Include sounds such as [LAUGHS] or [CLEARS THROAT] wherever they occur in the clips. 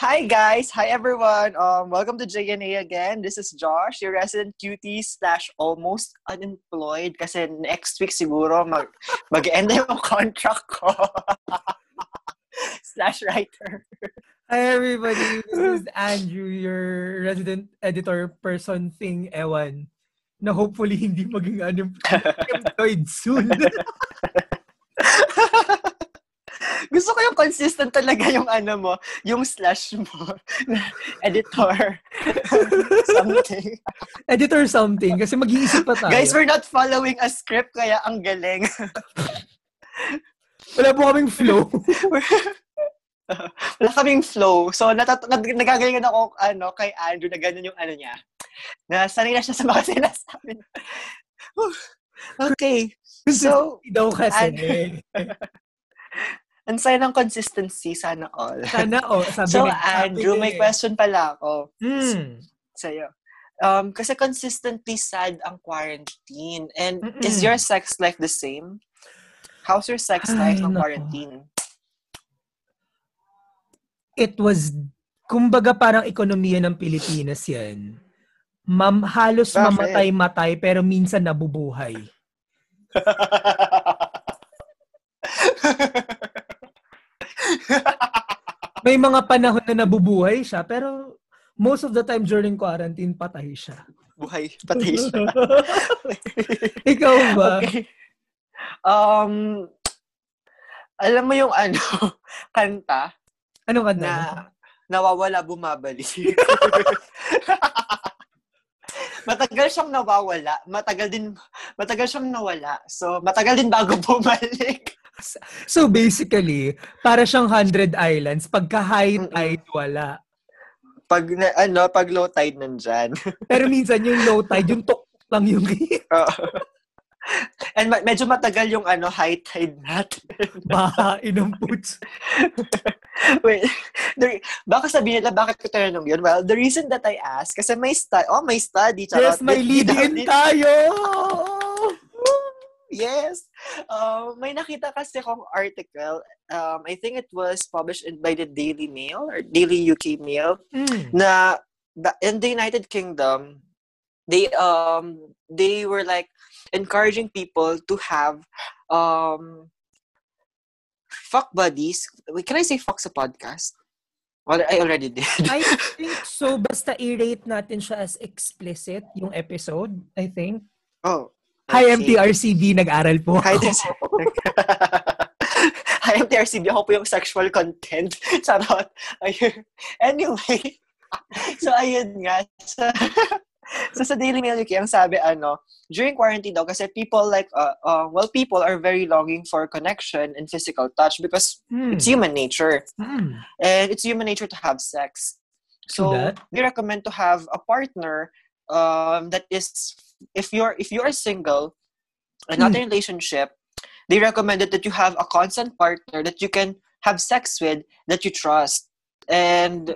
Hi guys! Hi everyone! Um, welcome to JNA again. This is Josh, your resident cutie slash almost unemployed kasi next week siguro mag, mag-end yung contract ko. [LAUGHS] slash writer. Hi everybody, this is Andrew, your resident editor person thing, Ewan, na hopefully hindi maging unemployed soon. [LAUGHS] Gusto ko yung consistent talaga yung ano mo, yung slash mo. [LAUGHS] Editor. [LAUGHS] something. Editor something. Kasi mag-iisip pa tayo. Guys, we're not following a script, kaya ang galing. [LAUGHS] Wala po kaming flow. Wala kaming flow. So, natat- nag- nagagalingan ako ano, kay Andrew na ganun yung ano niya. Na sanay na siya sa mga sinasabi. okay. So, daw kasi. An- ang saya ng consistency, sana all. Sana all. Sabi [LAUGHS] so, ni- Andrew, sabi may ni- question pala ako Hmm. sa'yo. Um, kasi consistently sad ang quarantine. And Mm-mm. is your sex life the same? How's your sex life Ay, ng nako. quarantine? It was, kumbaga parang ekonomiya ng Pilipinas yan. Mam, halos Bakit? mamatay-matay pero minsan nabubuhay. [LAUGHS] [LAUGHS] May mga panahon na nabubuhay siya pero most of the time during quarantine patay siya. Buhay, patay siya. [LAUGHS] Ikaw ba? okay. Um, alam mo yung ano, [LAUGHS] kanta Ano ka na na? nawawala, bumabalik. matagal siyang nawawala. Matagal din, matagal siyang nawala. So, matagal din bago bumalik. [LAUGHS] So basically, para siyang 100 islands. Pagka high tide, wala. Pag, na, ano, pag low tide nandyan. [LAUGHS] Pero minsan yung low tide, yung tok lang yung. [LAUGHS] And ma- medyo matagal yung ano, high tide natin. bahain ng puts. Wait, the, baka sabihin nila, bakit ko tinanong yun? Well, the reason that I asked, kasi may study, oh, may study. charot. Yes, may lead-in di- tayo! [LAUGHS] Yes. Um, may nakita kasi akong article. Um, I think it was published in, by the Daily Mail or Daily UK Mail Mm. na the, in the United Kingdom, they um they were like encouraging people to have um fuck buddies. Wait, can I say fuck sa podcast? Well, I already did. I [LAUGHS] think so. Basta i-rate natin siya as explicit, yung episode, I think. oh. Hi. MTRCB, nag-aral po Hi, ako. Hi, MTRCB. Ako po yung sexual content. [LAUGHS] Charot. Ayun. Anyway. [LAUGHS] So, ayun nga. So, [LAUGHS] so, sa Daily Mail UK, ang sabi, ano, during quarantine daw, kasi people like, uh, uh, well, people are very longing for connection and physical touch because Hmm. it's human nature. Hmm. And it's human nature to have sex. So, we recommend to have a partner um, that is, if you're if you're single and not in a relationship, they recommended that you have a constant partner that you can have sex with that you trust. And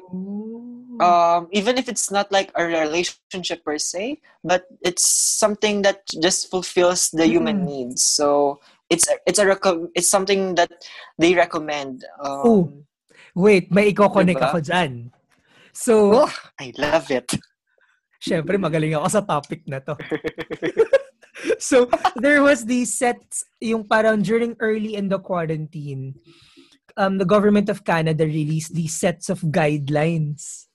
um, even if it's not like a relationship per se, but it's something that just fulfills the human Mm. needs. So it's a, it's a reco- it's something that they recommend. Um, Oh. Wait, may i-connect Diba? ako dyan. So, oh, I love it. Syempre [LAUGHS] magaling ako sa topic na to. [LAUGHS] so, there was these sets, yung parang during early in the quarantine, um, the government of Canada released these sets of guidelines.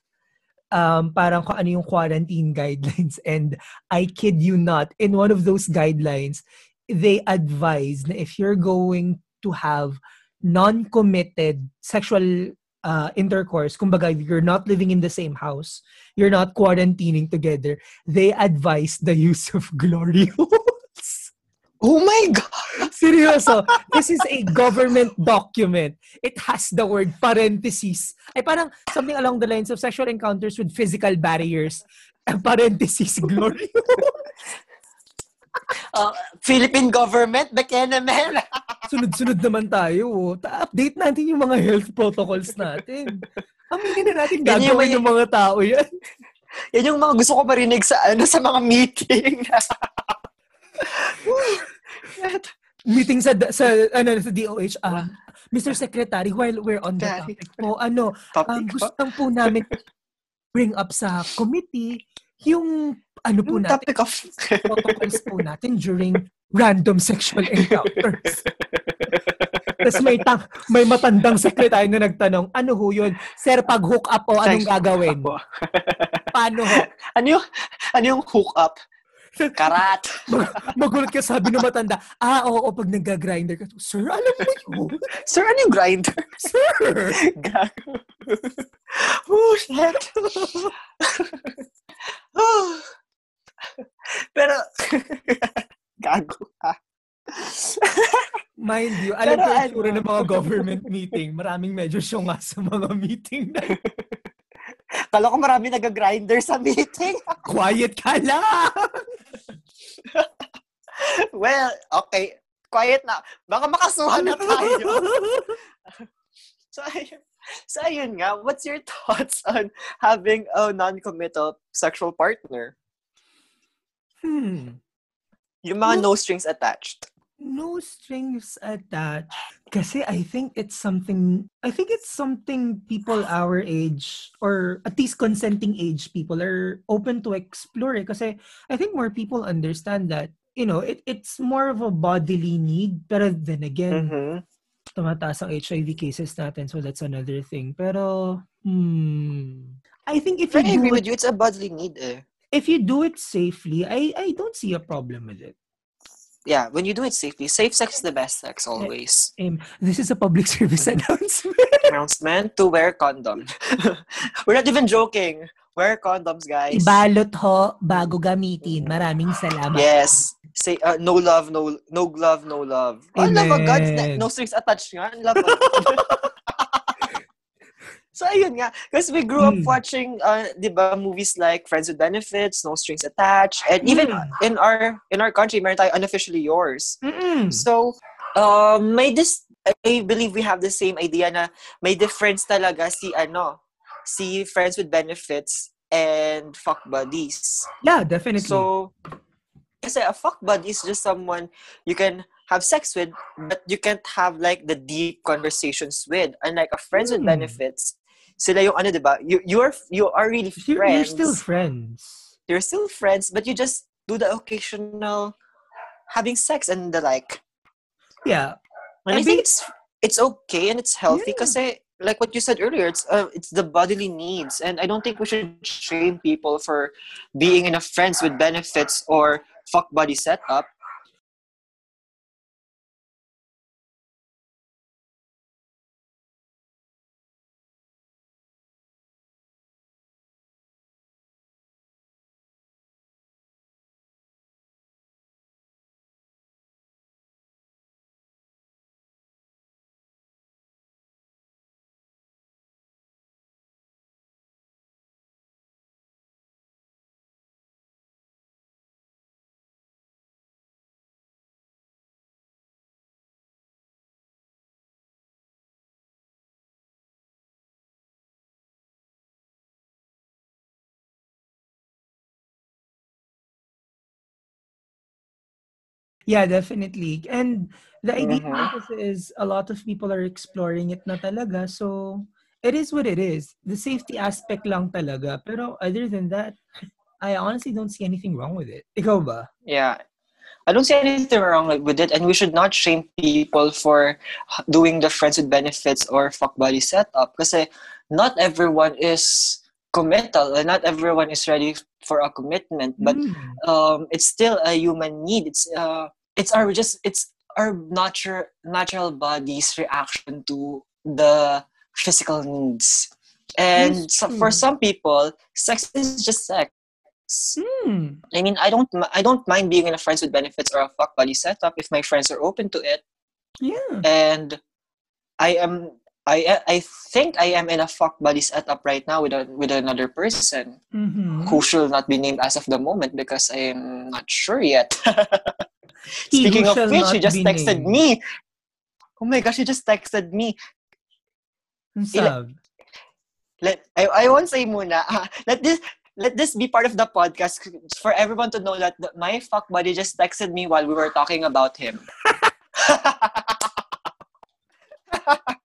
Um, parang kung ano yung quarantine guidelines. [LAUGHS] And I kid you not, in one of those guidelines, they advise na if you're going to have non-committed sexual uh, intercourse, kumbaga you're not living in the same house, you're not quarantining together, they advise the use of [LAUGHS] glory holes. Oh my god! Seryoso. This is a government document. It has the word parentheses. Ay parang something along the lines of sexual encounters with physical barriers. Parentheses, glory hole. Uh, Philippine government, Bekena man. [LAUGHS] Sunod-sunod naman tayo. oh. Ta-update natin yung mga health protocols natin. Aminin na natin yung gagawin may- ng mga tao yan. [LAUGHS] Yan yung mga gusto ko marinig sa ano sa mga meeting. [LAUGHS] Meeting sa sa ano sa DOH. Ah, Mr. Secretary, while we're on the topic po, ano, um, Topic po. gusto po namin bring up sa committee yung ano po natin, topic of... [LAUGHS] protocols po natin during random sexual encounters. Tapos may, tang, may matandang sekretary na nagtanong, ano ho yun? Sir, pag hook up po, anong gagawin? Paano ho? ano yung, ano yung hook up? Karat. Mag- magulat ka sabi ng matanda, ah, oo, pag nag-grinder ka, Sir, alam mo yun? Sir, ano yung grinder? Sir! Gago. oh, shit. Oh. [LAUGHS] [LAUGHS] Pero, [LAUGHS] gago ka. Mind you, alam Pero ko yung ano- tsura ng mga government meeting. Maraming medyo syunga sa mga meeting na Kala ko marami nag-grinder sa meeting. quiet ka lang! well, okay. Quiet na. Baka makasuhan na tayo. [LAUGHS] So, ayun, so, ayun nga. What's your thoughts on having a non-committal sexual partner? Hmm. Yung mga No. no strings attached. no strings attached. Kasi I think it's something, I think it's something people our age, or at least consenting age people are open to explore eh. Kasi I think more people understand that, you know, it, it's more of a bodily need. Pero then again, Mm-hmm. tumataas ang HIV cases natin, so that's another thing. Pero, hmm, I think if you I agree it, with you. It's a bodily need eh. If you do it safely, I I don't see a problem with it. Yeah, when you do it safely, safe sex is the best sex always. Um, this is a public [LAUGHS] service [LAUGHS] announcement. Announcement to wear condom. [LAUGHS] We're not even joking. Wear condoms, guys. Ibalot ho bago gamitin. Maraming salamat. Yes. Say uh, no love, no no glove, no love. Oh, love agad. Amen. No strings attached nga. Love agad. So, ayun nga. Because we grew up Mm. watching, uh, di ba, movies like Friends with Benefits, No Strings Attached. And even Mm. in our in our country, meron tayo unofficially yours. Mm-mm. So, um, may this, I believe we have the same idea na may difference talaga si ano, si friends with benefits and fuck buddies. Yeah, definitely. So, kasi a fuck buddy is just someone you can have sex with, but you can't have like the deep conversations with. Unlike a friends with Hmm. benefits, sila yung ano, diba? You, you're, you are really you're, friends. you're still friends. You're still friends, but you just do the occasional having sex and the like. Yeah. And I I think it's it's okay and it's healthy Yeah. like what you said earlier, it's uh, it's the bodily needs, and I don't think we should shame people for being in a friends with benefits or fuck buddy setup. Yeah, definitely. And the idea Mhm. kasi is a lot of people are exploring it na talaga. So, it is what it is. The safety aspect lang talaga. Pero other than that, I honestly don't see anything wrong with it. Ikaw ba? Yeah. I don't see anything wrong with it, and we should not shame people for doing the friends with benefits or fuck buddy setup because not everyone is committal and not everyone is ready for a commitment. But Hmm. um, it's still a human need. It's uh, it's our just it's our natural natural body's reaction to the physical needs. And so, for some people, sex is just sex. Hmm. I mean, I don't I don't mind being in a friends with benefits or a fuck buddy setup if my friends are open to it. Yeah. And I am I I think I am in a fuck buddy setup right now with a, with another person Mhm. who should not be named as of the moment because I am not sure yet. [LAUGHS] Speaking of which, not he just texted named. me. Oh my gosh, he just texted me. Sab. Let I, I won't say muna. ah, [LAUGHS] let this let this be part of the podcast for everyone to know that the, my fuck buddy just texted me while we were talking about him. [LAUGHS] [LAUGHS]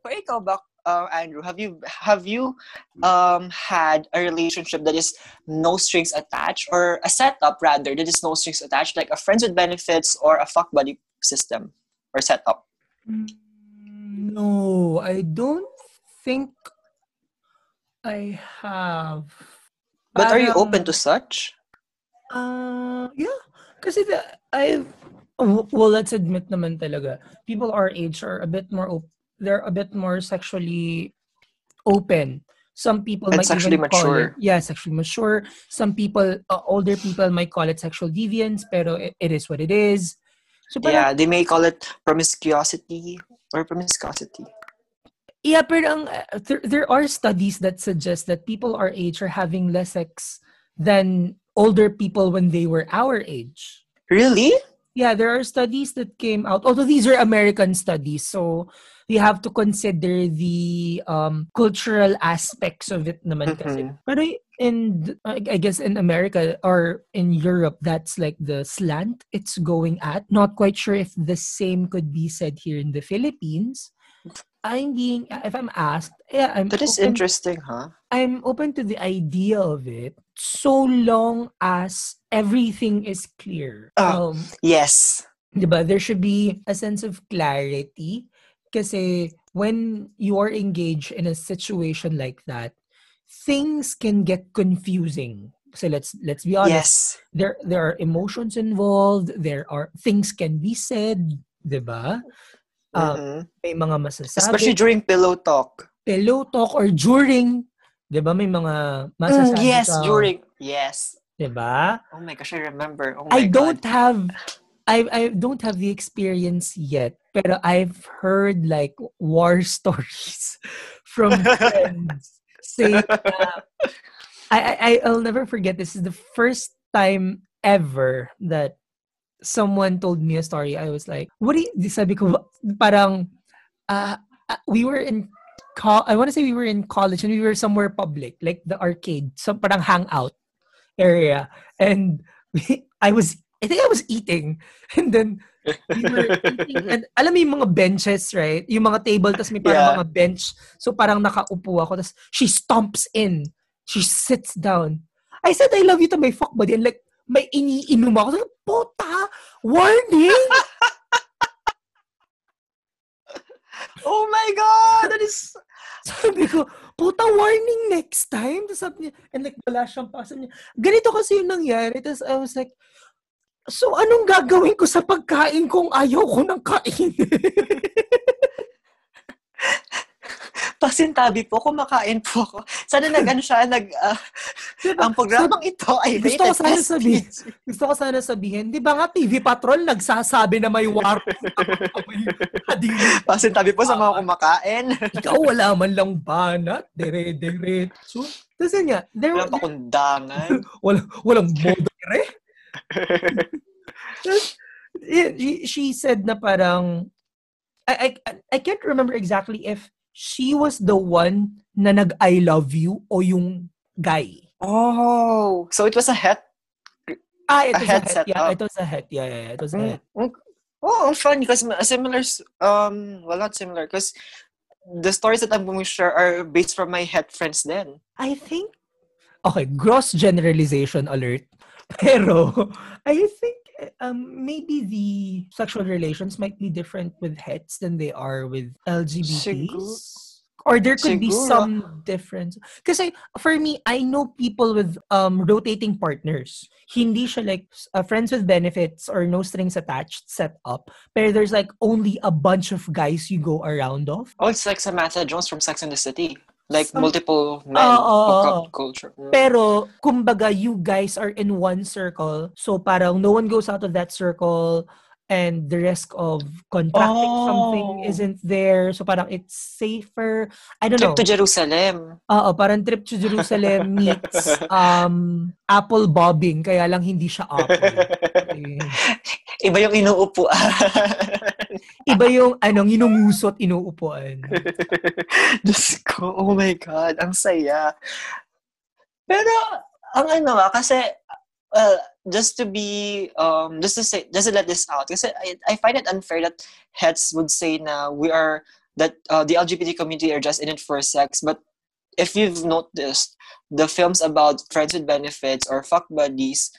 Pero ikaw ba, uh, Andrew, have you have you um had a relationship that is no strings attached or a setup rather that is no strings attached, like a friends with benefits or a fuck buddy system or setup? No, I don't think I have. But are you open to such? Uh, yeah. Kasi the, I've, well, let's admit naman talaga, people our age are a bit more, op- they're a bit more sexually open. Some people might sexually even call mature. it, yeah, sexually mature. Some people, uh, older people might call it sexual deviance, pero it, it is what it is. So parang, Yeah, they may call it promiscuity or promiscuity. Yeah, pero uh, there, there are studies that suggest that people our age are having less sex than older people when they were our age. Really? Yeah, there are studies that came out. Although these are American studies, so you have to consider the um, cultural aspects of it naman kasi. Mhm. Pero in, I I guess in America or in Europe, that's like the slant it's going at. Not quite sure if the same could be said here in the Philippines. I'm being, if I'm asked, yeah, I'm That is open interesting, huh? I'm open to the idea of it so long as everything is clear. Oh. Um, Yes. diba? There should be a sense of clarity kasi when you are engaged in a situation like that, things can get confusing. So let's let's be honest. Yes. There there are emotions involved. There are things can be said, diba? Um, Mhm. may mga masasabi. Especially during pillow talk. pillow talk or during, ba may mga Mm, yes, ka, during. Yes. ba? Oh my gosh, I remember. Oh my I don't have I I don't have the experience yet, but I've heard like war [LAUGHS] stories from friends saying I, I I'll never forget this is the first time ever that someone told me a story. I was like, what do you, sabi ko, parang, uh, we were in, co- I want to say we were in college and we were somewhere public, like the arcade, some parang hangout area. And [LAUGHS] we, I was, I think I was eating. [LAUGHS] And then, we were eating, and alam mo yung mga benches, right? Yung mga table, tas may parang Yeah. mga bench. So parang nakaupo ako, tas she stomps in. She sits down. I said, I love you to my fuck buddy. And like, may iniinom ako. Sabi Puta! Warning! [LAUGHS] Oh my God! That is... [LAUGHS] Sabi ko, puta, warning next time. Tapos sabi niya, and like, wala siyang pa. Sabi niya, ganito kasi yung nangyari. Tapos I was like, so anong gagawin ko sa pagkain kung ayaw ko ng kain? [LAUGHS] Pasintabi po, kumakain po ako. Sana nag, ano siya, nag, ah, Diba? ang programang ito ay Gusto ko sana sabihin, gusto ko sana sabihin, di ba nga TV Patrol nagsasabi na may war? [LAUGHS] Pasintabi po sa mga kumakain. Ikaw wala man lang banat, dire-diretso. Tapos yun nga, there, [LAUGHS] Walang pakundangan. walang, walang modere. She, she said na parang I, I I can't remember exactly if she was the one na nag I love you o yung guy. Oh, so it was a het? Ah, it A was a head het. Yeah, setup. it was a het. Yeah, yeah, yeah. It was a Mm, het. mm. Oh, ang funny because similar, um, well, not similar because the stories that I'm going to share are based from my het friends then. I think okay, gross generalization alert. Pero [LAUGHS] I think um maybe the sexual relations might be different with hets than they are with LGBTs. Siguro. Or there could be some difference. Kasi for me, I know people with um rotating partners. Hindi siya like uh, friends with benefits or no strings attached set up. Pero there's like only a bunch of guys you go around of. Oh, it's like Samantha Jones from Sex and the City. Like Some- multiple men hookup oo. culture. Mm. Pero, kumbaga, you guys are in one circle. So, parang no one goes out of that circle and the risk of contracting something Oh. isn't there. So, parang it's safer. I don't Trip know. to Jerusalem. Oo, parang trip to Jerusalem [LAUGHS] meets um, apple bobbing. Kaya lang hindi siya apple. Eh, [LAUGHS] Iba yung inuupuan. Iba yung anong inungusot, inuupuan. [LAUGHS] Diyos ko, oh my God, ang saya. Pero, ang ano nga, kasi, well, just to be, um, just to say, just to let this out, kasi I, I find it unfair that heads would say now we are that uh, the LGBT community are just in it for sex. But if you've noticed, the films about friends with benefits or fuck buddies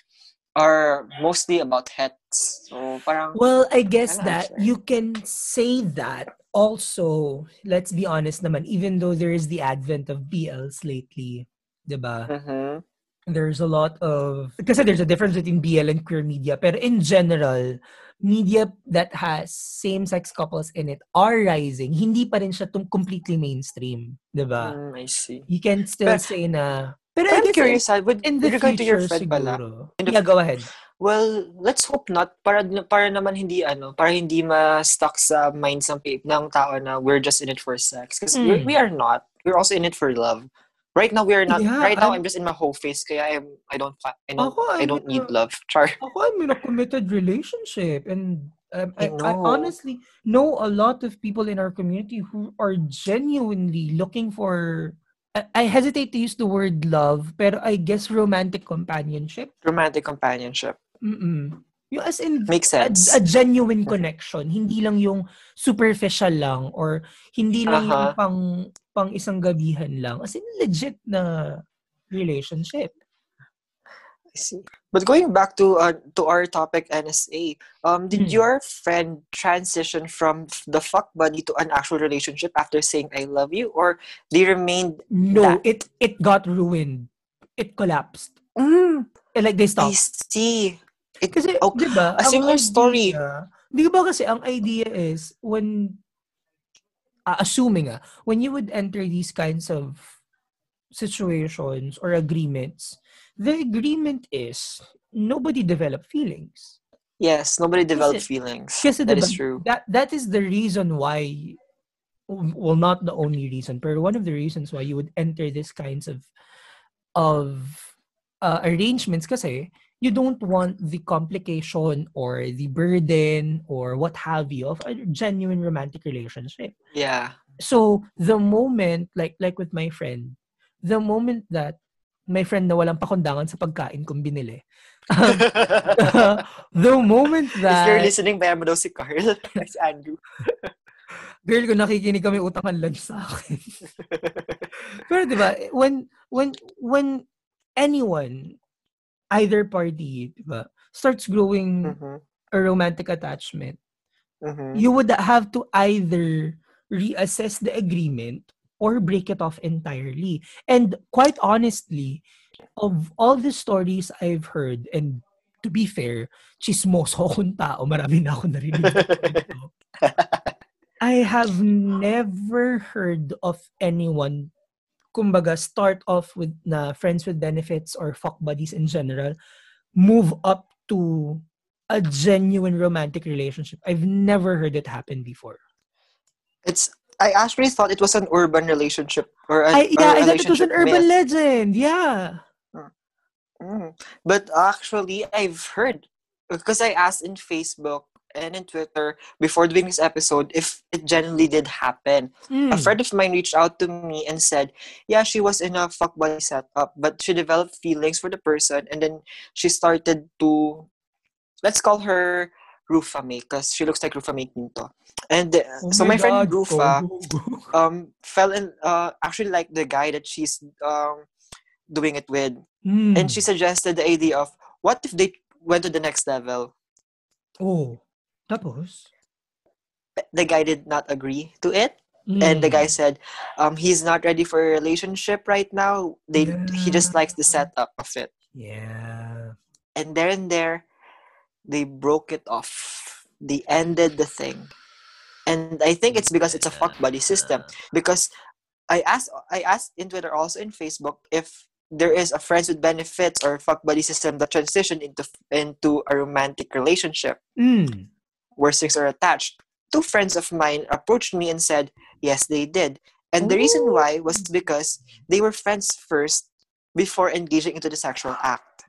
are mostly about heads So parang Well, I guess that you can say that also, let's be honest naman, even though there is the advent of BLs lately, diba? Mhm. There's a lot of, kasi there's a difference between BL and queer media, pero in general, media that has same-sex couples in it are rising. Hindi pa rin siya tum- completely mainstream, diba? Mm, I see. You can still But- say na, pero But I'm curious, ah, with, in, in with the regard to your friend pala. In the Yeah, go ahead. Well, let's hope not para para naman hindi ano, para hindi ma-stuck sa minds ng ng tao na we're just in it for sex because Mm. we are not. We're also in it for love. Right now we are not. Yeah, right now I'm- I'm just in my whole face kaya I'm I don't I don't Ako, I don't need a- love. [LAUGHS] Char. Ako, I'm in a committed relationship and um, I I, I honestly know a lot of people in our community who are genuinely looking for I, I hesitate to use the word love, but I guess romantic companionship. Romantic companionship. Mm-mm. Yung as in Makes a, sense. a genuine connection, hindi lang yung superficial lang or hindi lang yung Uh-huh. pang pang isang gabihan lang. As in legit na relationship. I see. But going back to uh, to our topic NSA, um, did Hmm. your friend transition from the fuck buddy to an actual relationship after saying I love you, or they remained? No, That- it it got ruined. It collapsed. Mm, Eh, Like they I stopped. see. Kasi, di ba? a similar story. idea- Di ba kasi ang idea is when ah, assuming ah, when you would enter these kinds of situations or agreements, the agreement is nobody develop feelings. Yes, nobody develop Kasi- feelings. Kasi That diba, is true. That that is the reason why well not the only reason, but one of the reasons why you would enter these kinds of of uh, arrangements kasi you don't want the complication or the burden or what have you of a genuine romantic relationship. Yeah. So the moment like like with my friend, the moment that my friend na walang pakundangan sa pagkain kung binili. um, [LAUGHS] [LAUGHS] the moment if that you're listening, bayar mo daw si Carl. [LAUGHS] si Andrew. girl ko nakikinig kami utangan lunch sa akin. Pero 'di ba, when when when anyone either party, 'di ba, starts growing Mhm, a romantic attachment, mhm. you would have to either reassess the agreement or break it off entirely. And quite honestly, of all the stories I've heard, and to be fair, chismoso akong tao, marami na ako narinig. [LAUGHS] I have never heard of anyone, kumbaga, start off with na friends with benefits or fuck buddies in general, move up to a genuine romantic relationship. I've never heard it happen before. It's. I actually thought it was an urban relationship or a, I, or yeah, a I thought it was an urban myth. legend. Yeah. Mm. But actually, I've heard because I asked in Facebook and in Twitter before doing this episode if it genuinely did happen. A Mm. friend of mine reached out to me and said, "Yeah, she was in a fuck buddy setup, but she developed feelings for the person, and then she started to, let's call her Rufa Rufame, because she looks like Rufa Mae Quinto. And uh, Oh so my friend Rufa go. [LAUGHS] um fell in uh actually like the guy that she's um doing it with, Mm. and she suggested the idea of what if they went to the next level. Oh. Tapos? The guy did not agree to it. and the guy Mm. said um, he's not ready for a relationship right now they he just likes the setup of it Yeah. and there and there they broke it off they ended the thing and i think it's because it's a fuck buddy system because i asked i asked in twitter also in facebook if there is a friends with benefits or fuck buddy system that transitioned into into a romantic relationship Mm. Where strings are attached. Two friends of mine approached me and said, yes, they did. And the reason why was because they were friends first before engaging into the sexual act.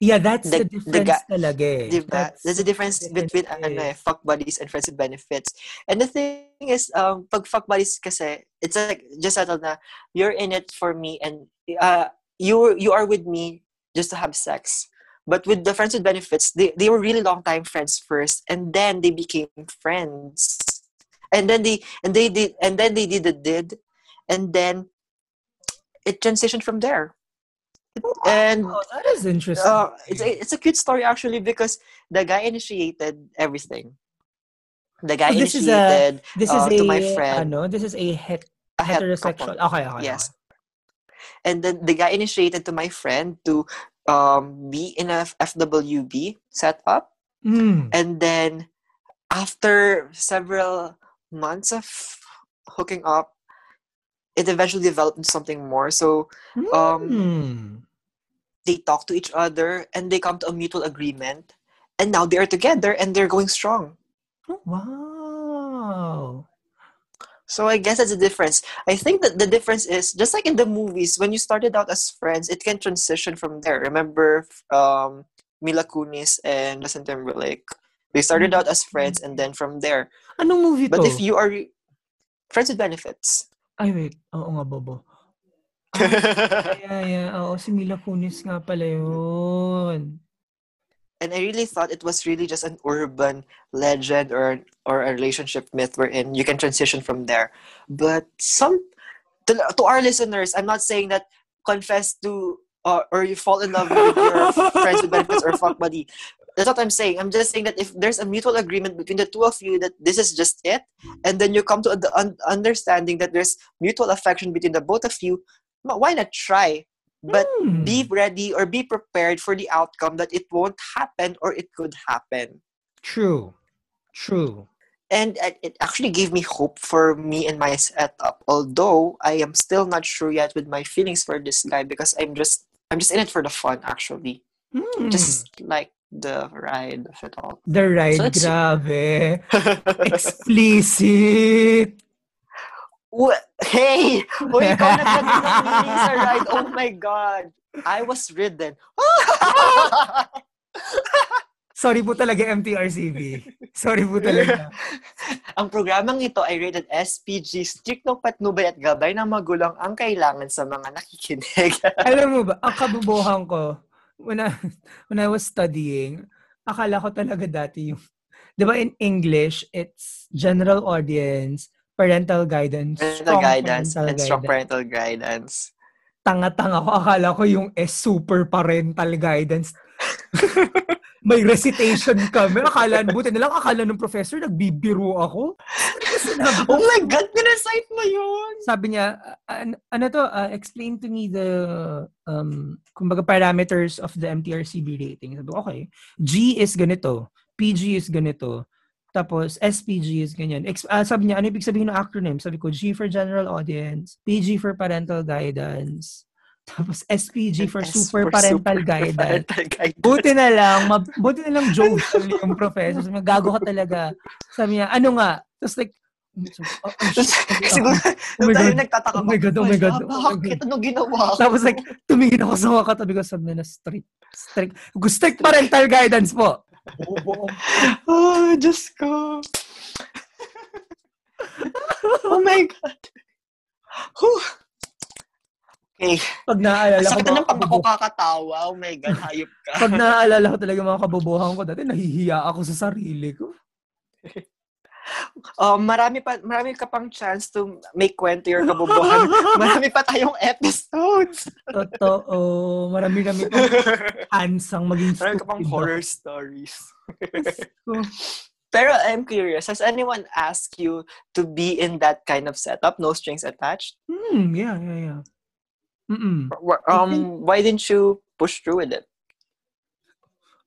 Yeah, that's The- the, the difference ga- talaga eh. Diba? That's There's a difference between difference ano, eh, fuck buddies and friends with benefits. And the thing is, um, pag fuck buddies kasi, it's like, just settled na, you're in it for me and uh, you, you are with me just to have sex. But with the friends with benefits, they, they were really long time friends first, and then they became friends. and then they and they did and then they did the did and then it transitioned from there and Oh, that is interesting. uh, it's a, it's a cute story actually because the guy initiated everything the guy So this is a- initiated this uh, is to a my friend ano, this is a het- a het- heterosexual. couple. Okay, okay. yes and then the guy initiated to my friend to um, be in a fwb setup. Mm. and then after several months of hooking up it eventually developed into something more so Um, Mm. they talk to each other and they come to a mutual agreement and now they're together and they're going strong Oh, wow. So i guess that's the difference i think that the difference is just like in the movies when you started out as friends it can transition from there remember um mila kunis and justin timberlake they started out as friends and then from there Anong movie but to? if you are friends with benefits Ay, wait. Oo nga, Bobo. [LAUGHS] Yeah, yeah, yeah. Oo, si Mila Kunis nga pala yun. And I really thought it was really just an urban legend or or a relationship myth wherein you can transition from there. But some to, to our listeners, I'm not saying that confess to or or you fall in love with your [LAUGHS] friends with benefits or fuck buddy. That's what I'm saying. I'm just saying that if there's a mutual agreement between the two of you that this is just it, and then you come to the un- understanding that there's mutual affection between the both of you, why not try? But Hmm. be ready or be prepared for the outcome that it won't happen or it could happen. True. True. And it actually gave me hope for me and my setup. Although I am still not sure yet with my feelings for this guy because I'm just I'm just in it for the fun actually. Hmm. Just like the ride of it all. The ride, So grabe. [LAUGHS] Explicit. What? Hey! [LAUGHS] Uy, ikaw nagdating ng meaning sa ride. Oh my God. I was ridden. [LAUGHS] Sorry po talaga, MTRCB. Sorry po talaga. [LAUGHS] ang programang ito ay rated SPG, striktong patnubay at gabay ng magulang ang kailangan sa mga nakikinig. Alam mo ba, ang kabubuhan ko, when I, when I was studying, akala ko talaga dati yung, di ba in English, it's general audience, parental guidance, parental strong guidance parental and strong guidance. parental guidance. Tanga-tanga ko, akala ko yung S super parental guidance. [LAUGHS] May recitation kami. Akala, buti na lang akala ng professor, nagbibiro ako. [LAUGHS] Oh my God! Pinasite mo yun! sabi niya, "Ah, an- ano to, ah, explain to me the, um, kumbaga parameters of the MTRCB rating. Sabi ko, okay, G is ganito, PG is ganito, tapos SPG is ganyan. Ex- ah, sabi niya, ano ibig sabihin ng acronym? Sabi ko, G for general audience, PG for parental guidance, [LAUGHS] tapos SPG for S super for parental super guidance. parental guidance. Buti na lang, mab- buti na lang jovial yung professor. Sabi niya, gago ka talaga. Sabi niya, ano nga? Tapos like, [LAUGHS] oh, oh. Siguro, Oh my tayo God. nagtataka Oh my God, oh my God, oh my Bakit? Ano ginawa ko? Tapos like, tumingin ako sa mga katabi ko, sabi na strict, strict, strict parental guidance po. Bobo. Oh, Diyos ko. [LAUGHS] oh my God. Whew. Okay. Pag naaalala ko, Sakit na pag ako kakatawa. Oh my God, hayop ka. pag naaalala ko talaga mga kabubuhan ko dati, nahihiya ako sa sarili ko. [LAUGHS] Um, marami pa marami ka pang chance to make kwento your kabubuhan. [LAUGHS] marami pa tayong episodes. Totoo. Marami-rami pang ansang maging marami ka pang horror stories. Pero I'm curious, has anyone asked you to be in that kind of setup, no strings attached? Hmm, yeah, yeah, yeah. Mm-mm. Um, why didn't you push through with it?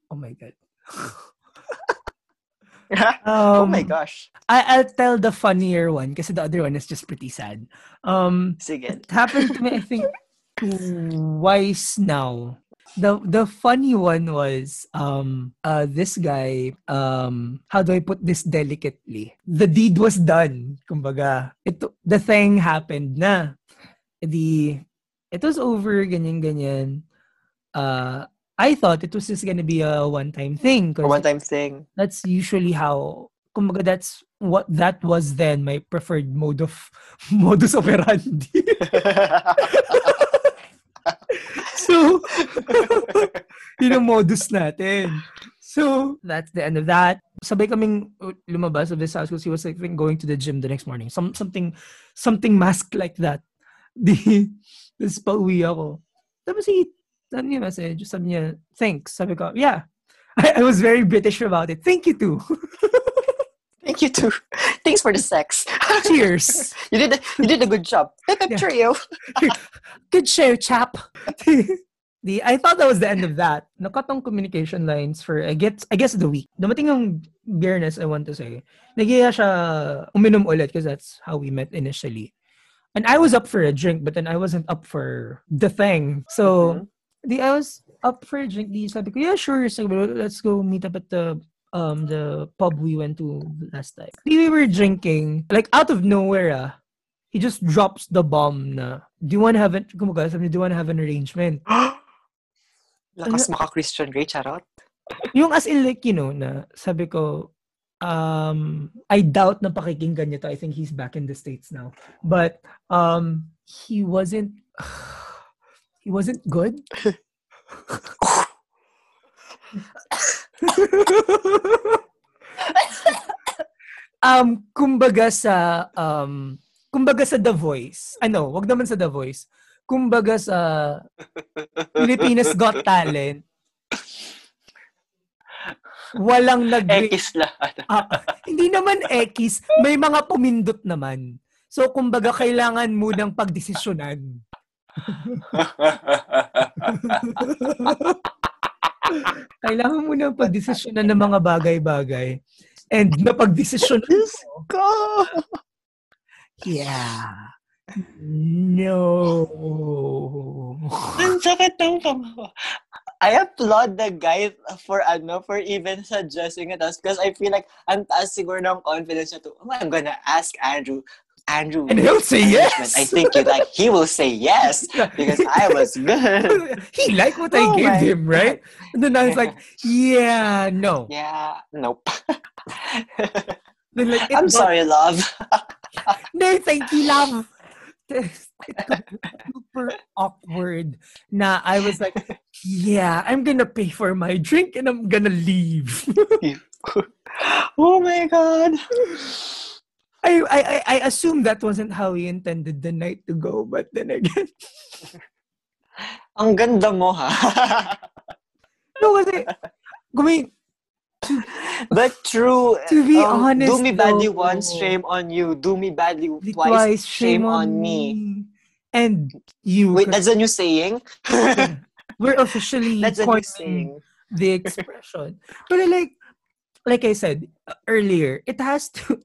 Oh my God. [LAUGHS] [LAUGHS] oh my Um, gosh. I, I'll tell the funnier one because the other one is just pretty sad. Um, Sige. It happened to me, I think, twice now. The the funny one was um uh this guy um how do I put this delicately? The deed was done. Kumbaga, ito the thing happened na. The it was over ganyan ganyan. Uh I thought it was just gonna be a one-time thing. A one-time thing. that's usually how kumbaga that's what that was then my preferred mode of [LAUGHS] modus operandi. [LAUGHS] so [LAUGHS] yun ang modus natin. So that's the end of that. sabay kaming lumabas of this house because he was like going to the gym the next morning. Some something something mask like that. Di, tapos pauwi ako. Tapos he, ano a message? Sabi niya, thanks. Sabi ko, yeah. [LAUGHS] I, I was very British about it. Thank you too. [LAUGHS] Thank you too. Thanks for the sex. [LAUGHS] Cheers. you did a, you did a good job. Pick up Yeah. trio. Good show, chap. the I thought that was the end of that. Nakatong communication lines for I guess I guess the week. Dumating yung Biernes, I want to say. Nagiya siya uminom ulit because that's how we met initially. And I was up for a drink, but then I wasn't up for the thing. So, mm-hmm. The I was up for a drink. Di sabi ko, yeah, sure. So, let's go meet up at the um the pub we went to last time. Di we were drinking, like out of nowhere, ah, he just drops the bomb na, do you want to have an, sabi niya, do you want to have an arrangement? [GASPS] Lakas maka Christian Grey, charot. Yung as in like, you know, na sabi ko, um, I doubt na pakikinggan niya to. I think he's back in the States now. But, um, he wasn't, [SIGHS] he wasn't good. [LAUGHS] um, kumbaga sa, um, kumbaga sa The Voice, ano, wag naman sa The Voice, kumbaga sa Pilipinas Got Talent, walang nag Ekis lahat. Ah, hindi naman X, may mga pumindot naman. So, kumbaga, kailangan mo ng pagdesisyonan. [LAUGHS] kailangan mo ng pagdesisyonan ng mga bagay-bagay. And napagdesisyonan mo, Go! yeah. No. Ang sakit ng pamawa. I applaud the guy for ano for even suggesting it us because I feel like ang taas siguro ng confidence niya to, oh, I'm gonna ask Andrew. Andrew. And he'll say yes. I think you like he will say yes [LAUGHS] because I was good. [LAUGHS] he liked what I Oh gave my him, right? And then I was like, [LAUGHS] yeah, no. Yeah, nope. Then like, I'm sorry, love. No, thank you, love. It super awkward. Na I was like, yeah, I'm gonna pay for my drink and I'm gonna leave. oh my god. I, I I assume that wasn't how he intended the night to go, but then again, [LAUGHS] Ang ganda mo ha. [LAUGHS] no, kasi, I but true. To be um, honest, do me badly though, once, shame on you. Do me badly the twice, shame, on me. And you, Wait, that's a new saying. we're officially [LAUGHS] that's coining the expression. But like, like I said uh, earlier, it has to,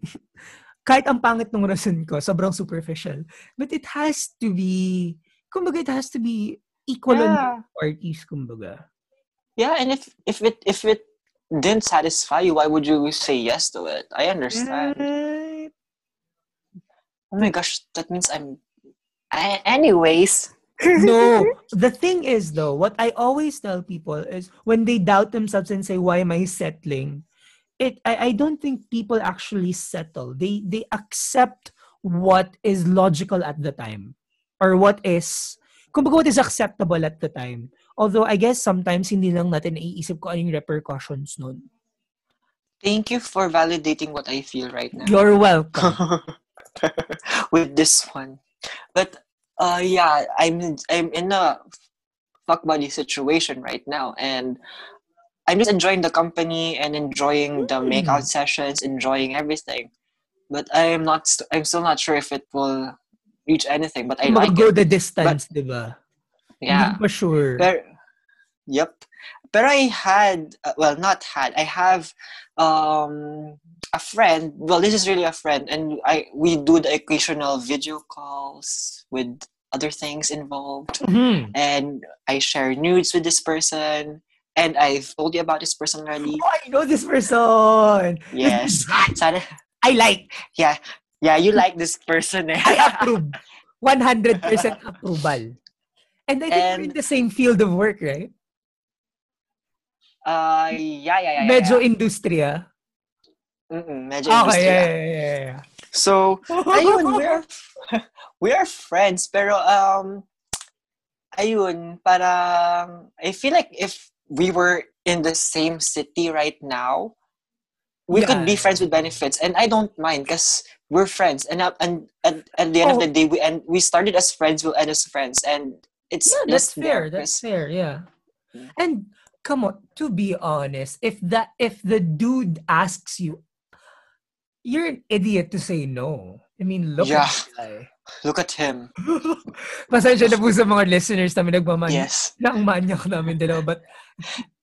kahit ang pangit ng rason ko, sobrang superficial, but it has to be, kumbaga, it has to be equal on Yeah. both parties, kumbaga. Yeah, and if if it if it didn't satisfy you, why would you say yes to it? I understand. Right? Oh my gosh, that means I'm. I, anyways. No, [LAUGHS] the thing is though, what I always tell people is when they doubt themselves and say, "Why am I settling?" It I, I don't think people actually settle. They they accept what is logical at the time or what is kumbaga what is acceptable at the time. Although I guess sometimes hindi lang natin naiisip ko anong repercussions nun. Thank you for validating what I feel right now. You're welcome. [LAUGHS] with this one. But uh yeah, I'm I'm in a fuck buddy situation right now and I'm just enjoying the company and enjoying the Mm. makeout sessions, enjoying everything. But I am not st- I'm still not sure if it will reach anything, but I like go it. the distance, di ba? Yeah. for sure. Pero, yep. But I had, uh, well, not had. I have um, a friend. Well, this is really a friend, and I we do the occasional video calls with other things involved, Mhm. and I share nudes with this person. And I've told you about this person already. Oh, I know this person. Yes. Sana, I like. yeah, yeah. You like this person, eh? I approve. 100% approval. And I think we're in the same field of work, right? uh, yeah, yeah, yeah. Medyo yeah. industriya. Mm-mm, medyo Okay, industriya. yeah, yeah, yeah, yeah. So, ayun, we're [LAUGHS] we're friends pero um ayun, parang I feel like if we were in the same city right now, we could be friends with benefits, and I don't mind because we're friends. And uh, and and at the end of Oh. the day, we and we started as friends, we'll end as friends, and it's Yeah, that's fair. That's fair. Yeah. Mm. And come on, to be honest, if that if the dude asks you, you're an idiot to say no. I mean, look Yeah. at this guy. Look at him. [LAUGHS] Pasensya na po sa mga listeners namin nagmamanyak. Yes. Na ang manyak namin dalawa. But,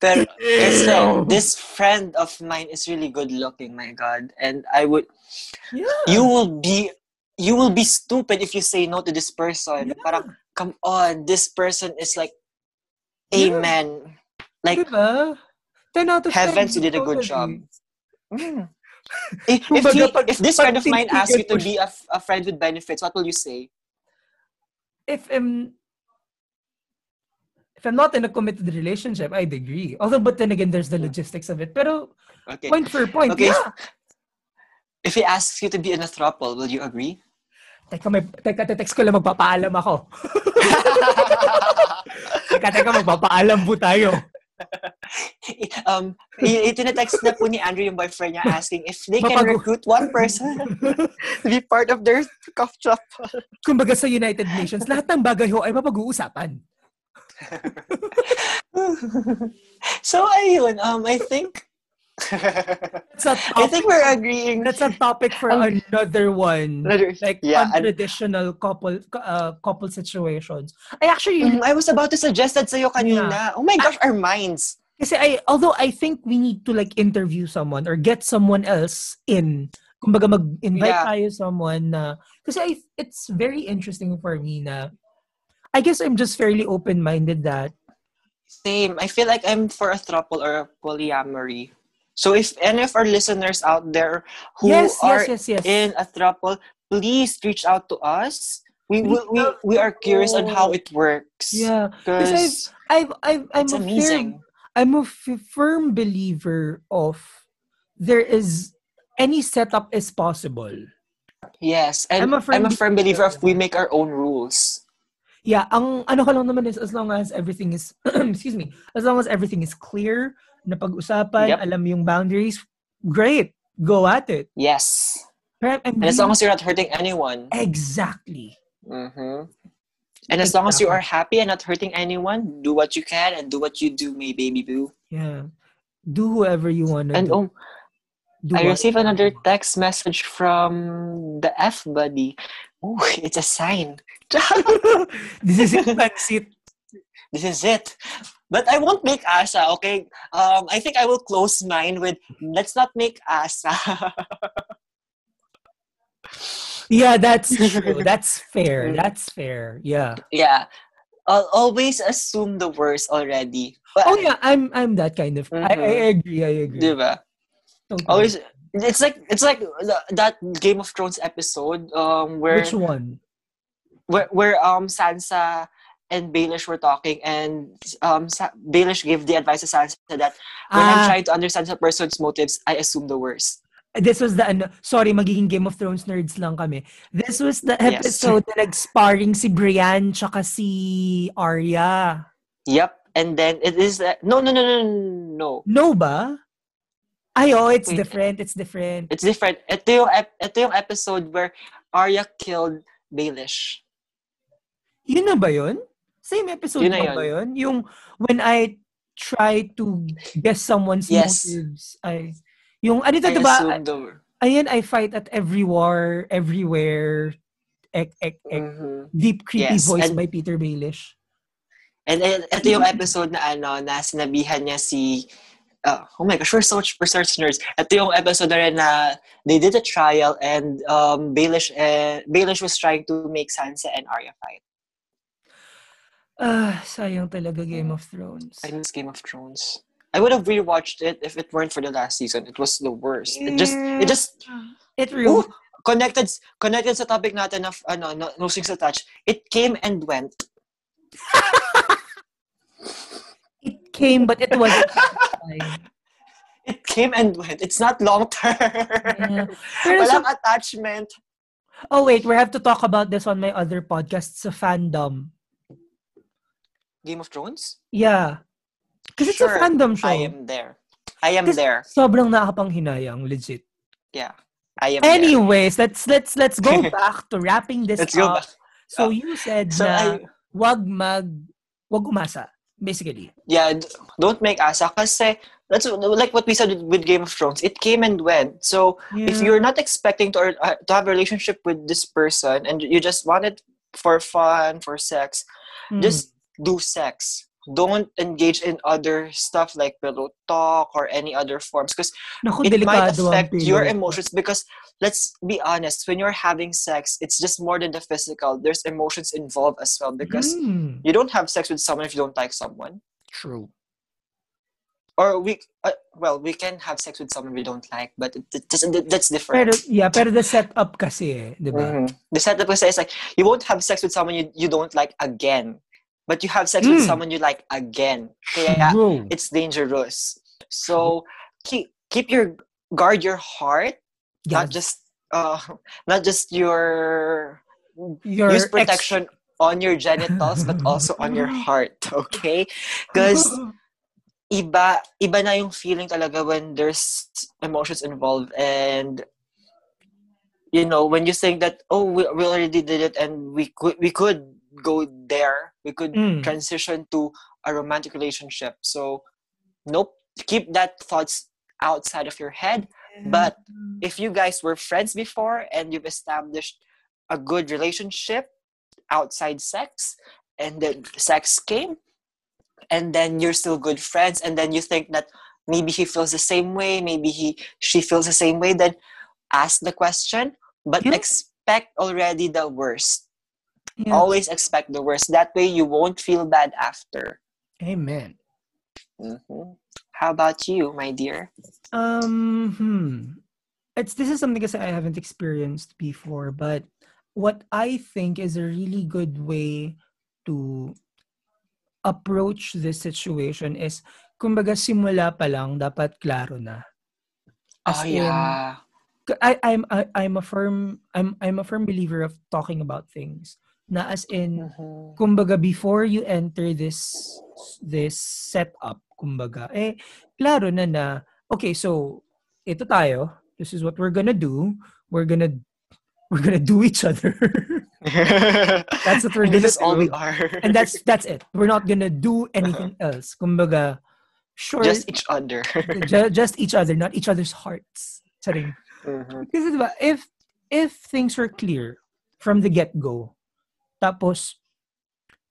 Pero [LAUGHS] it's like, this friend of mine is really good looking, my God. And I would yeah. you will be you will be stupid if you say no to this person. Yeah. Parang, come on, this person is like Yeah. amen. Like diba? 10 out of 10. heavens, you did a good job. Mm. If, if, he, pag- if this friend of mine asks you to be a, a friend with benefits, what will you say? If I'm if I'm not in a committed relationship, I'd agree. Although, but then again, there's the logistics of it. Pero, Okay. point for point, Okay. yeah. [LAUGHS] If he asks you to be in a throuple, will you agree? Teka, may, teka, text ko lang magpapaalam ako. [LAUGHS] Teka, teka, magpapaalam po tayo. [LAUGHS] um, itinetext na po ni Andrew yung boyfriend niya asking if they can Mapago- recruit one person [LAUGHS] to be part of their cough drop. [LAUGHS] Kumbaga sa United Nations, lahat ng bagay ho ay mapag-uusapan. so, ayun, um, I think [LAUGHS] I think we're agreeing. that's a topic for Um, [LAUGHS] another one. Another- Like yeah, untraditional couple uh, couple situations. I actually Mm, I was about to suggest that sa'yo kanina. Oh my gosh, our minds. Kasi I, although I think we need to like interview someone or get someone else in, kumbaga mag-invite Yeah. tayo someone na, kasi I, it's very interesting for me na, I guess I'm just fairly open-minded that, Same. I feel like I'm for a throuple or a polyamory. So if any of our listeners out there who yes, are yes, yes, in a throuple, please reach out to us. We we, we, we are curious on how it works. yeah. Because Because I've, I've, I'm a amazing. firm, I'm a f- firm believer of there is any setup is possible. Yes. And I'm a firm I'm a firm believer of we make our own rules. Yeah, ang ano ko lang naman is as long as everything is [CLEARS THROAT] excuse me, as long as everything is clear, na pag-usapan, Yep. alam yung boundaries, great. Go at it. Yes. Pero I'm And as long as you're not hurting anyone. exactly. Mm-hmm. And as long as you are happy and not hurting anyone, do what you can and do what you do, my baby boo. Yeah. Do whoever you want to And do. oh, do I received another text message from the F buddy. Oh, it's a sign. [LAUGHS] [LAUGHS] This is it, pansit. This is it. But I won't make asa, okay? Um, I think I will close mine with let's not make asa. [LAUGHS] Yeah, that's true. [LAUGHS] That's fair. That's fair. Yeah. yeah. I'll always assume the worst already. But, Oh yeah, I'm I'm that kind of. I, I Mhm. agree. I agree. Diba? Totally. Always it's like it's like that Game of Thrones episode um where Which one? where, where um Sansa and Baelish were talking and um Sa- Baelish gave the advice to Sansa that when I'm Ah, trying to understand a person's motives, I assume the worst. this was the ano, sorry, magiging Game of Thrones nerds lang kami. This was the Yes. episode na nag-sparring si Brienne tsaka si Arya. Yep. And then it is uh, no no no no no. No ba? Ay, oh, it's Wait. different. It's different. It's different. Ito yung, ep- ito yung episode where Arya killed Baelish. Yun na ba yun? Same episode Yun na yun. ba yun? Yung when I try to guess someone's Yes. motives. I, yung, ano ito, I diba? Ayan, I fight at every war, everywhere. Ek, ek, ek. Mhm. Deep Creepy Yes, Voice and- by Peter Baelish. And uh, ito yung episode na ano, na sinabihan niya si uh, oh my gosh, we're such research nerds. Ito yung episode na rin na they did a trial and um, Baelish, uh, Baelish was trying to make Sansa and Arya fight. Ah, sayang talaga Game of Thrones. I miss Game of Thrones. I would have rewatched it if it weren't for the last season. It was the worst. It just, it just, It really, Ooh, connected, connected sa topic natin of, ano, no, no strings attached. It came and went. [LAUGHS] it came but it wasn't. [LAUGHS] It came and went. It's not long term. Yeah. [LAUGHS] Walang sa- attachment. oh wait, we have to talk about this on my other podcast sa fandom. Game of Thrones? Yeah. Because it's a Sure, fandom show. I am there. I am Kasi there. Sobrang nakakapanghinayang, legit. Yeah. I am there. Anyways, let's let's let's go [LAUGHS] back to wrapping this Let's go up. back. So Uh, you said So na I wag mag wag umasa, basically. yeah, don't make asa kasi that's like what we said with, Game of Thrones. It came and went. So if you're not expecting to uh, to have a relationship with this person and you just want it for fun, for sex, Hmm. just do sex. Don't engage in other stuff like pillow talk or any other forms because it might affect your emotions because let's be honest when you're having sex it's just more than the physical there's emotions involved as well because Hmm. you don't have sex with someone if you don't like someone True. or we uh, well we can have sex with someone we don't like but that's- that's Pero different yeah, pero the setup kasi eh, 'di ba? Mhm. the setup is is like you won't have sex with someone you, you don't like again but you have sex with Mm. someone you like again. Kaya Bro. it's dangerous. So keep keep your guard your heart not just uh [LAUGHS] not just your your use ex- protection on your genitals but [LAUGHS] also on your heart [LAUGHS] okay? Because iba iba na yung feeling talaga when there's emotions involved and you know when you think that oh we, we already did it and we could we could go there we could Mm. transition to a romantic relationship. So nope keep that thoughts outside of your head. But if you guys were friends before and you've established a good relationship outside sex and then sex came and then you're still good friends and then you think that maybe he feels the same way maybe he she feels the same way then ask the question. But Yeah. expect already the worst Yeah. always expect the worst that way you won't feel bad after Amen. Mhm. how about you my dear Um, hmm. It's this is something I haven't experienced before, but what I think is a really good way to approach this situation is kumbaga simula pa lang dapat klaro na. As oh in, yeah K- I, I'm I, I'm a firm I'm I'm a firm believer of talking about things. Na as in Mhm. kumbaga before you enter this this setup kumbaga eh klaro na na okay so ito tayo this is what we're gonna do we're gonna we're gonna do each other. [LAUGHS] That's what we're And this gonna is all we are. And that's that's it. We're not gonna do anything else. Kumbaga sure just each other. [LAUGHS] ju- just each other not each other's hearts. Mhm. Kasi diba, if if things were clear from the get-go, tapos,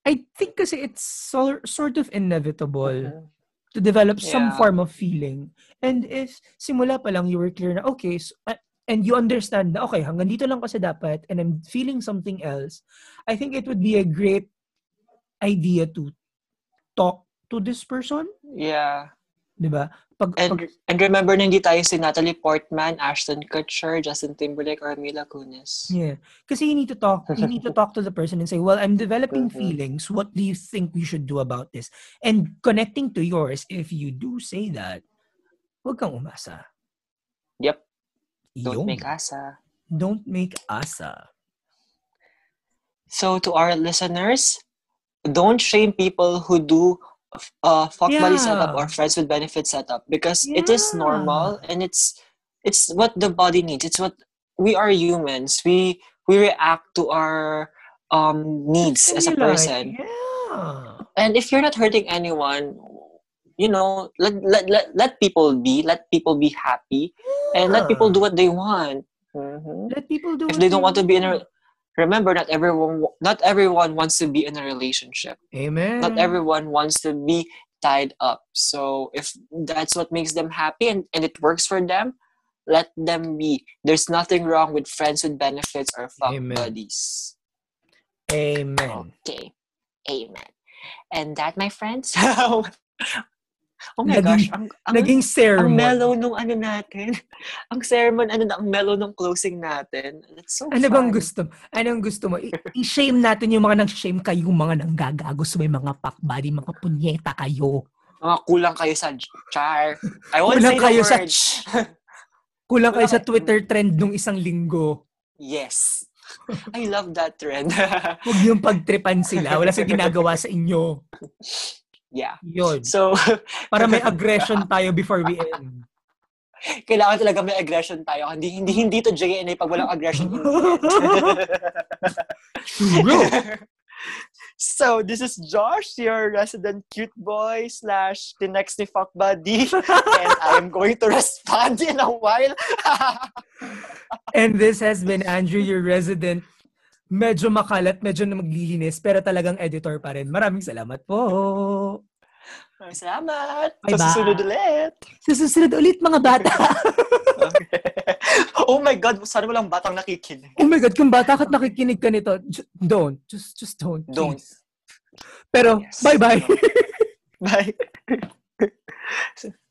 I think kasi it's so, sort of inevitable Mhm. to develop some Yeah. form of feeling. And if simula pa lang you were clear na, okay, so, uh, and you understand na, okay, hanggang dito lang kasi dapat, and I'm feeling something else, I think it would be a great idea to talk to this person, yeah di ba? Pag, And pag- and remember na hindi tayo si Natalie Portman, Ashton Kutcher, Justin Timberlake, or Mila Kunis. Yeah. Kasi you need to talk, you need to talk to the person and say, well, I'm developing Mhm. feelings. What do you think we should do about this? And connecting to yours, if you do say that, huwag kang umasa. Yep. Don't Yun. make asa. Don't make asa. So to our listeners, don't shame people who do uh fuck buddy setup or friends with benefit setup because it is normal and it's it's what the body needs. It's what we are humans. We we react to our um needs as a Feel like, person. Yeah. and if you're not hurting anyone you know let let let, let people be let people be happy and let people do what they want Mhm. Let people do if what they don't want to be in a. remember not everyone not everyone wants to be in a relationship Amen. not everyone wants to be tied up so if that's what makes them happy and, and it works for them let them be there's nothing wrong with friends with benefits or fuck Amen. buddies Amen. Okay. Amen. And that, my friends, [LAUGHS] oh my Naging- gosh, ang, ang, Naging ang sermon. mellow nung ano natin. [LAUGHS] ang sermon, ano na, ang mellow nung closing natin. That's so Ano fun. bang gusto? Anong gusto mo? I- I-shame natin yung mga nang-shame kayo, mga nanggagagos, may mga pakbadi, mga punyeta kayo. Mga kulang kayo sa char. I won't Kulang say the kayo sa word. [LAUGHS] Kulang kayo sa Twitter trend nung isang linggo. yes. I love that trend. [LAUGHS] Huwag yung pagtripan sila. Wala sa ginagawa sa inyo. Yeah. Yun. So, [LAUGHS] Para may [LAUGHS] aggression tayo before we end. kailangan talaga may aggression tayo. Hindi hindi hindi to JNA pag walang aggression. [LAUGHS] So, this is Josh, your resident cute boy slash the next ni fuck buddy. and I am going to respond in a while. And this has been Andrew, your resident medyo makalat, medyo na maglilinis, pero talagang editor pa rin. Maraming salamat po. Maraming Salamat. Bye-bye. Sa susunod ulit. Sa susunod ulit, mga bata. [LAUGHS] oh my God, sana walang batang nakikinig. oh my God, kung bata ka't nakikinig ka nito, don't. Just, just don't. Don't. please. Pero, Yes. bye-bye. Bye. [LAUGHS]